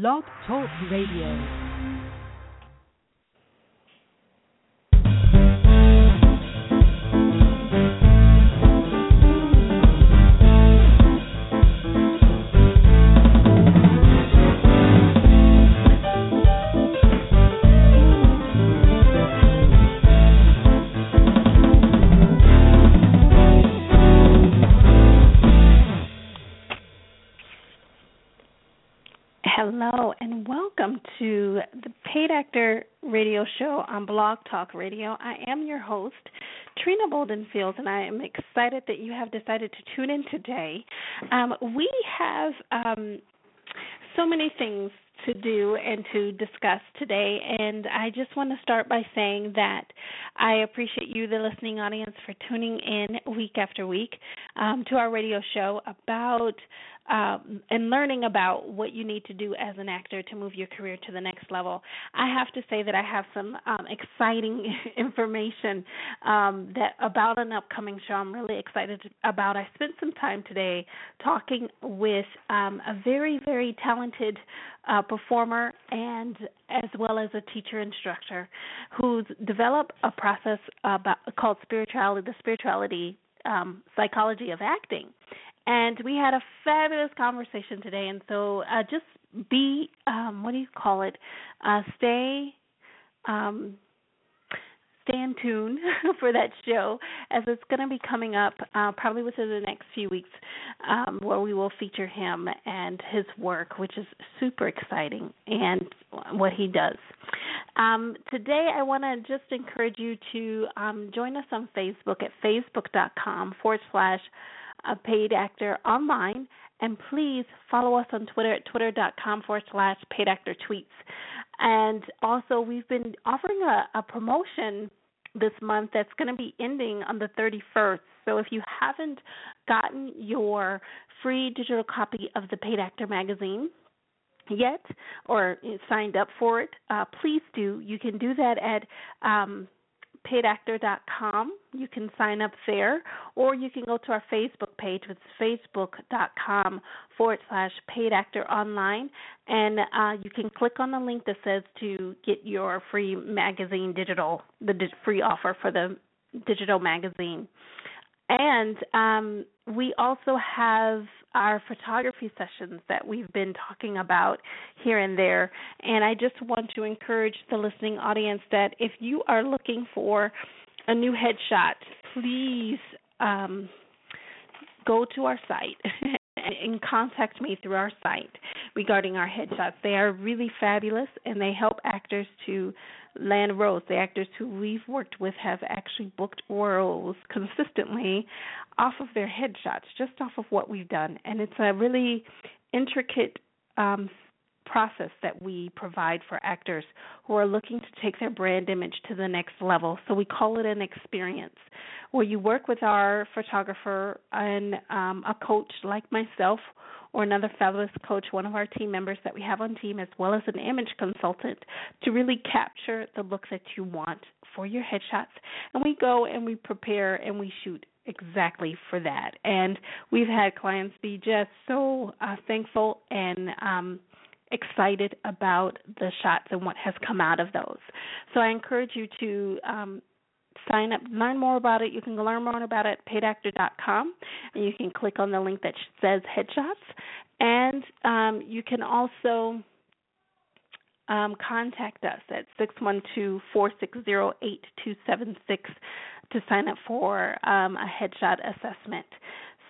Blog Talk Radio. Paid Actor Radio Show on Blog Talk Radio. I am your host, Trina Boldenfield, and I am excited that you have decided to tune in today. Um, we have um, so many things to do and to discuss today. And I just want to start by saying that I appreciate you, the listening audience, for tuning in week after week um, to our radio show about um, and learning about what you need to do as an actor to move your career to the next level. I have to say that I have some um, exciting information um, that about an upcoming show. I'm really excited about. I spent some time today talking with um, a very, very talented uh, performer and as well as a teacher instructor who's developed a process about, called spirituality, the spirituality um, psychology of acting and we had a fabulous conversation today. And so, uh, just be um, what do you call it? Uh, stay. Um, stay in tune for that show as it's going to be coming up uh, probably within the next few weeks um, where we will feature him and his work which is super exciting and what he does um, today i want to just encourage you to um, join us on facebook at facebook.com forward slash a paid actor online. And please follow us on Twitter at twitter.com forward slash paid actor tweets. And also, we've been offering a, a promotion this month that's going to be ending on the 31st. So if you haven't gotten your free digital copy of the Paid Actor magazine, yet or signed up for it, uh, please do. You can do that at um, paidactor.com. You can sign up there, or you can go to our Facebook page, which is facebook.com forward slash paid actor online, and uh, you can click on the link that says to get your free magazine digital, the di- free offer for the digital magazine. And um, we also have our photography sessions that we've been talking about here and there. And I just want to encourage the listening audience that if you are looking for a new headshot, please um, go to our site and contact me through our site regarding our headshots. They are really fabulous and they help actors to land roles. The actors who we've worked with have actually booked roles consistently off of their headshots, just off of what we've done. And it's a really intricate um, process that we provide for actors who are looking to take their brand image to the next level. So we call it an experience where you work with our photographer and um, a coach like myself or another fabulous coach, one of our team members that we have on team, as well as an image consultant, to really capture the look that you want for your headshots. And we go and we prepare and we shoot exactly for that. And we've had clients be just so uh, thankful and um, excited about the shots and what has come out of those. So I encourage you to um, sign up, learn more about it. You can learn more about it at paidactor.com, and you can click on the link that says headshots. And um, you can also um, contact us at six one two four six zero eight two seven six to sign up for um, a headshot assessment.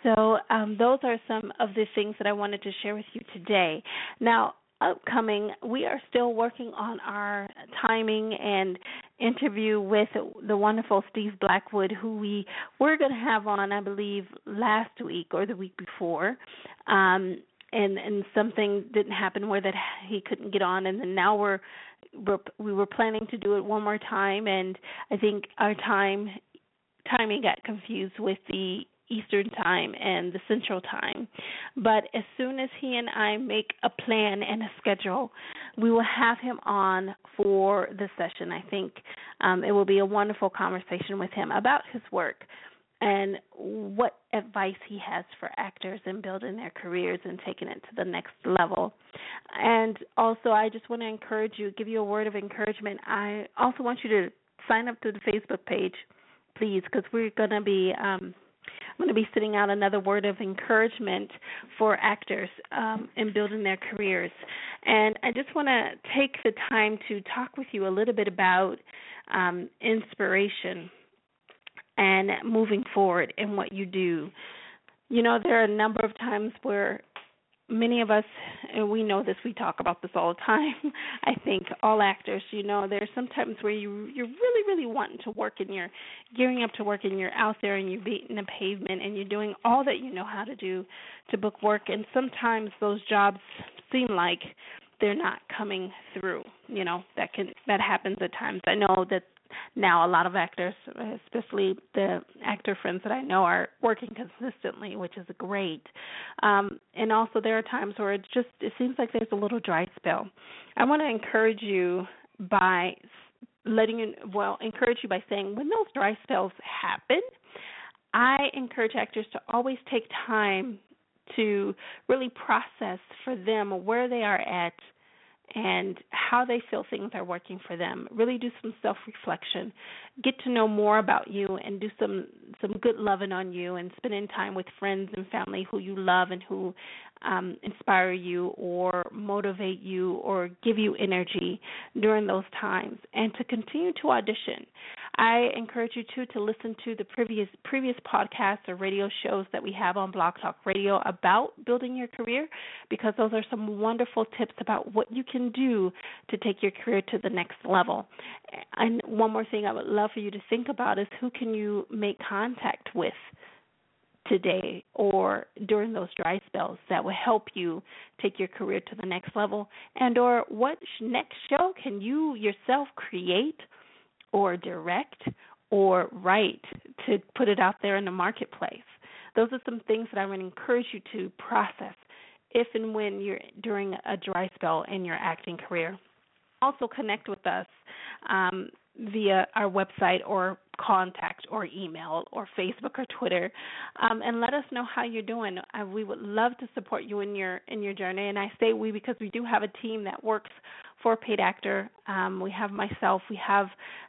So, um, those are some of the things that I wanted to share with you today. Now, upcoming, we are still working on our timing and interview with the wonderful Steve Blackwood, who we were going to have on, I believe, last week or the week before. Um, and and something didn't happen where that he couldn't get on and then now we're, we're we were planning to do it one more time and I think our time timing got confused with the Eastern time and the Central time. But as soon as he and I make a plan and a schedule, we will have him on for the session. I think um, it will be a wonderful conversation with him about his work and what advice he has for actors in building their careers and taking it to the next level. And also, I just want to encourage you, give you a word of encouragement. I also want you to sign up to the Facebook page, please, because we're going to be. Um, I'm going to be sending out another word of encouragement for actors um, in building their careers. And I just want to take the time to talk with you a little bit about um, inspiration and moving forward in what you do. You know, there are a number of times where many of us and we know this we talk about this all the time i think all actors you know there's sometimes where you you're really really wanting to work and you're gearing up to work and you're out there and you're beating the pavement and you're doing all that you know how to do to book work. And sometimes those jobs seem like they're not coming through you know that can that happens at times i know that now a lot of actors, especially the actor friends that I know, are working consistently, which is great. Um, and also, there are times where it just it seems like there's a little dry spell. I want to encourage you by letting you well encourage you by saying when those dry spells happen, I encourage actors to always take time to really process for them where they are at and how they feel things are working for them. Really do some self reflection. Get to know more about you and do some some good loving on you and spending time with friends and family who you love and who um, inspire you or motivate you or give you energy during those times and to continue to audition. I encourage you too to listen to the previous previous podcasts or radio shows that we have on Blog Talk Radio about building your career because those are some wonderful tips about what you can do to take your career to the next level. And one more thing I would love for you to think about is who can you make contact with today or during those dry spells that will help you take your career to the next level and or what next show can you yourself create or direct or write to put it out there in the marketplace. Those are some things that I would encourage you to process if and when you're during a dry spell in your acting career. Also, connect with us um, via our website or contact or email or Facebook or Twitter, um, and let us know how you're doing. Uh, we would love to support you in your in your journey. And I say we because we do have a team that works for paid actor. Um, we have myself. We have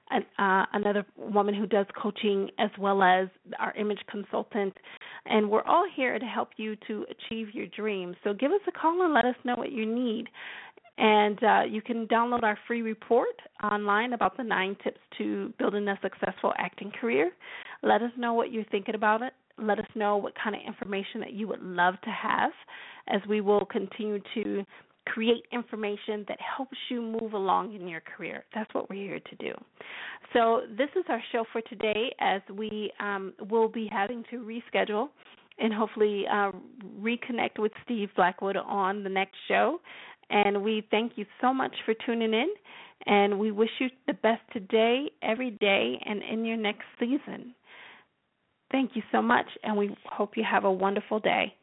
an, uh, another woman who does coaching as well as our image consultant, and we're all here to help you to achieve your dreams. So give us a call and let us know what you need. And uh, you can download our free report online about the nine tips to building a successful acting career. Let us know what you're thinking about it. Let us know what kind of information that you would love to have as we will continue to create information that helps you move along in your career. That's what we're here to do. So, this is our show for today as we um, will be having to reschedule and hopefully uh, reconnect with Steve Blackwood on the next show. And we thank you so much for tuning in, and we wish you the best today, every day, and in your next season. Thank you so much, and we hope you have a wonderful day.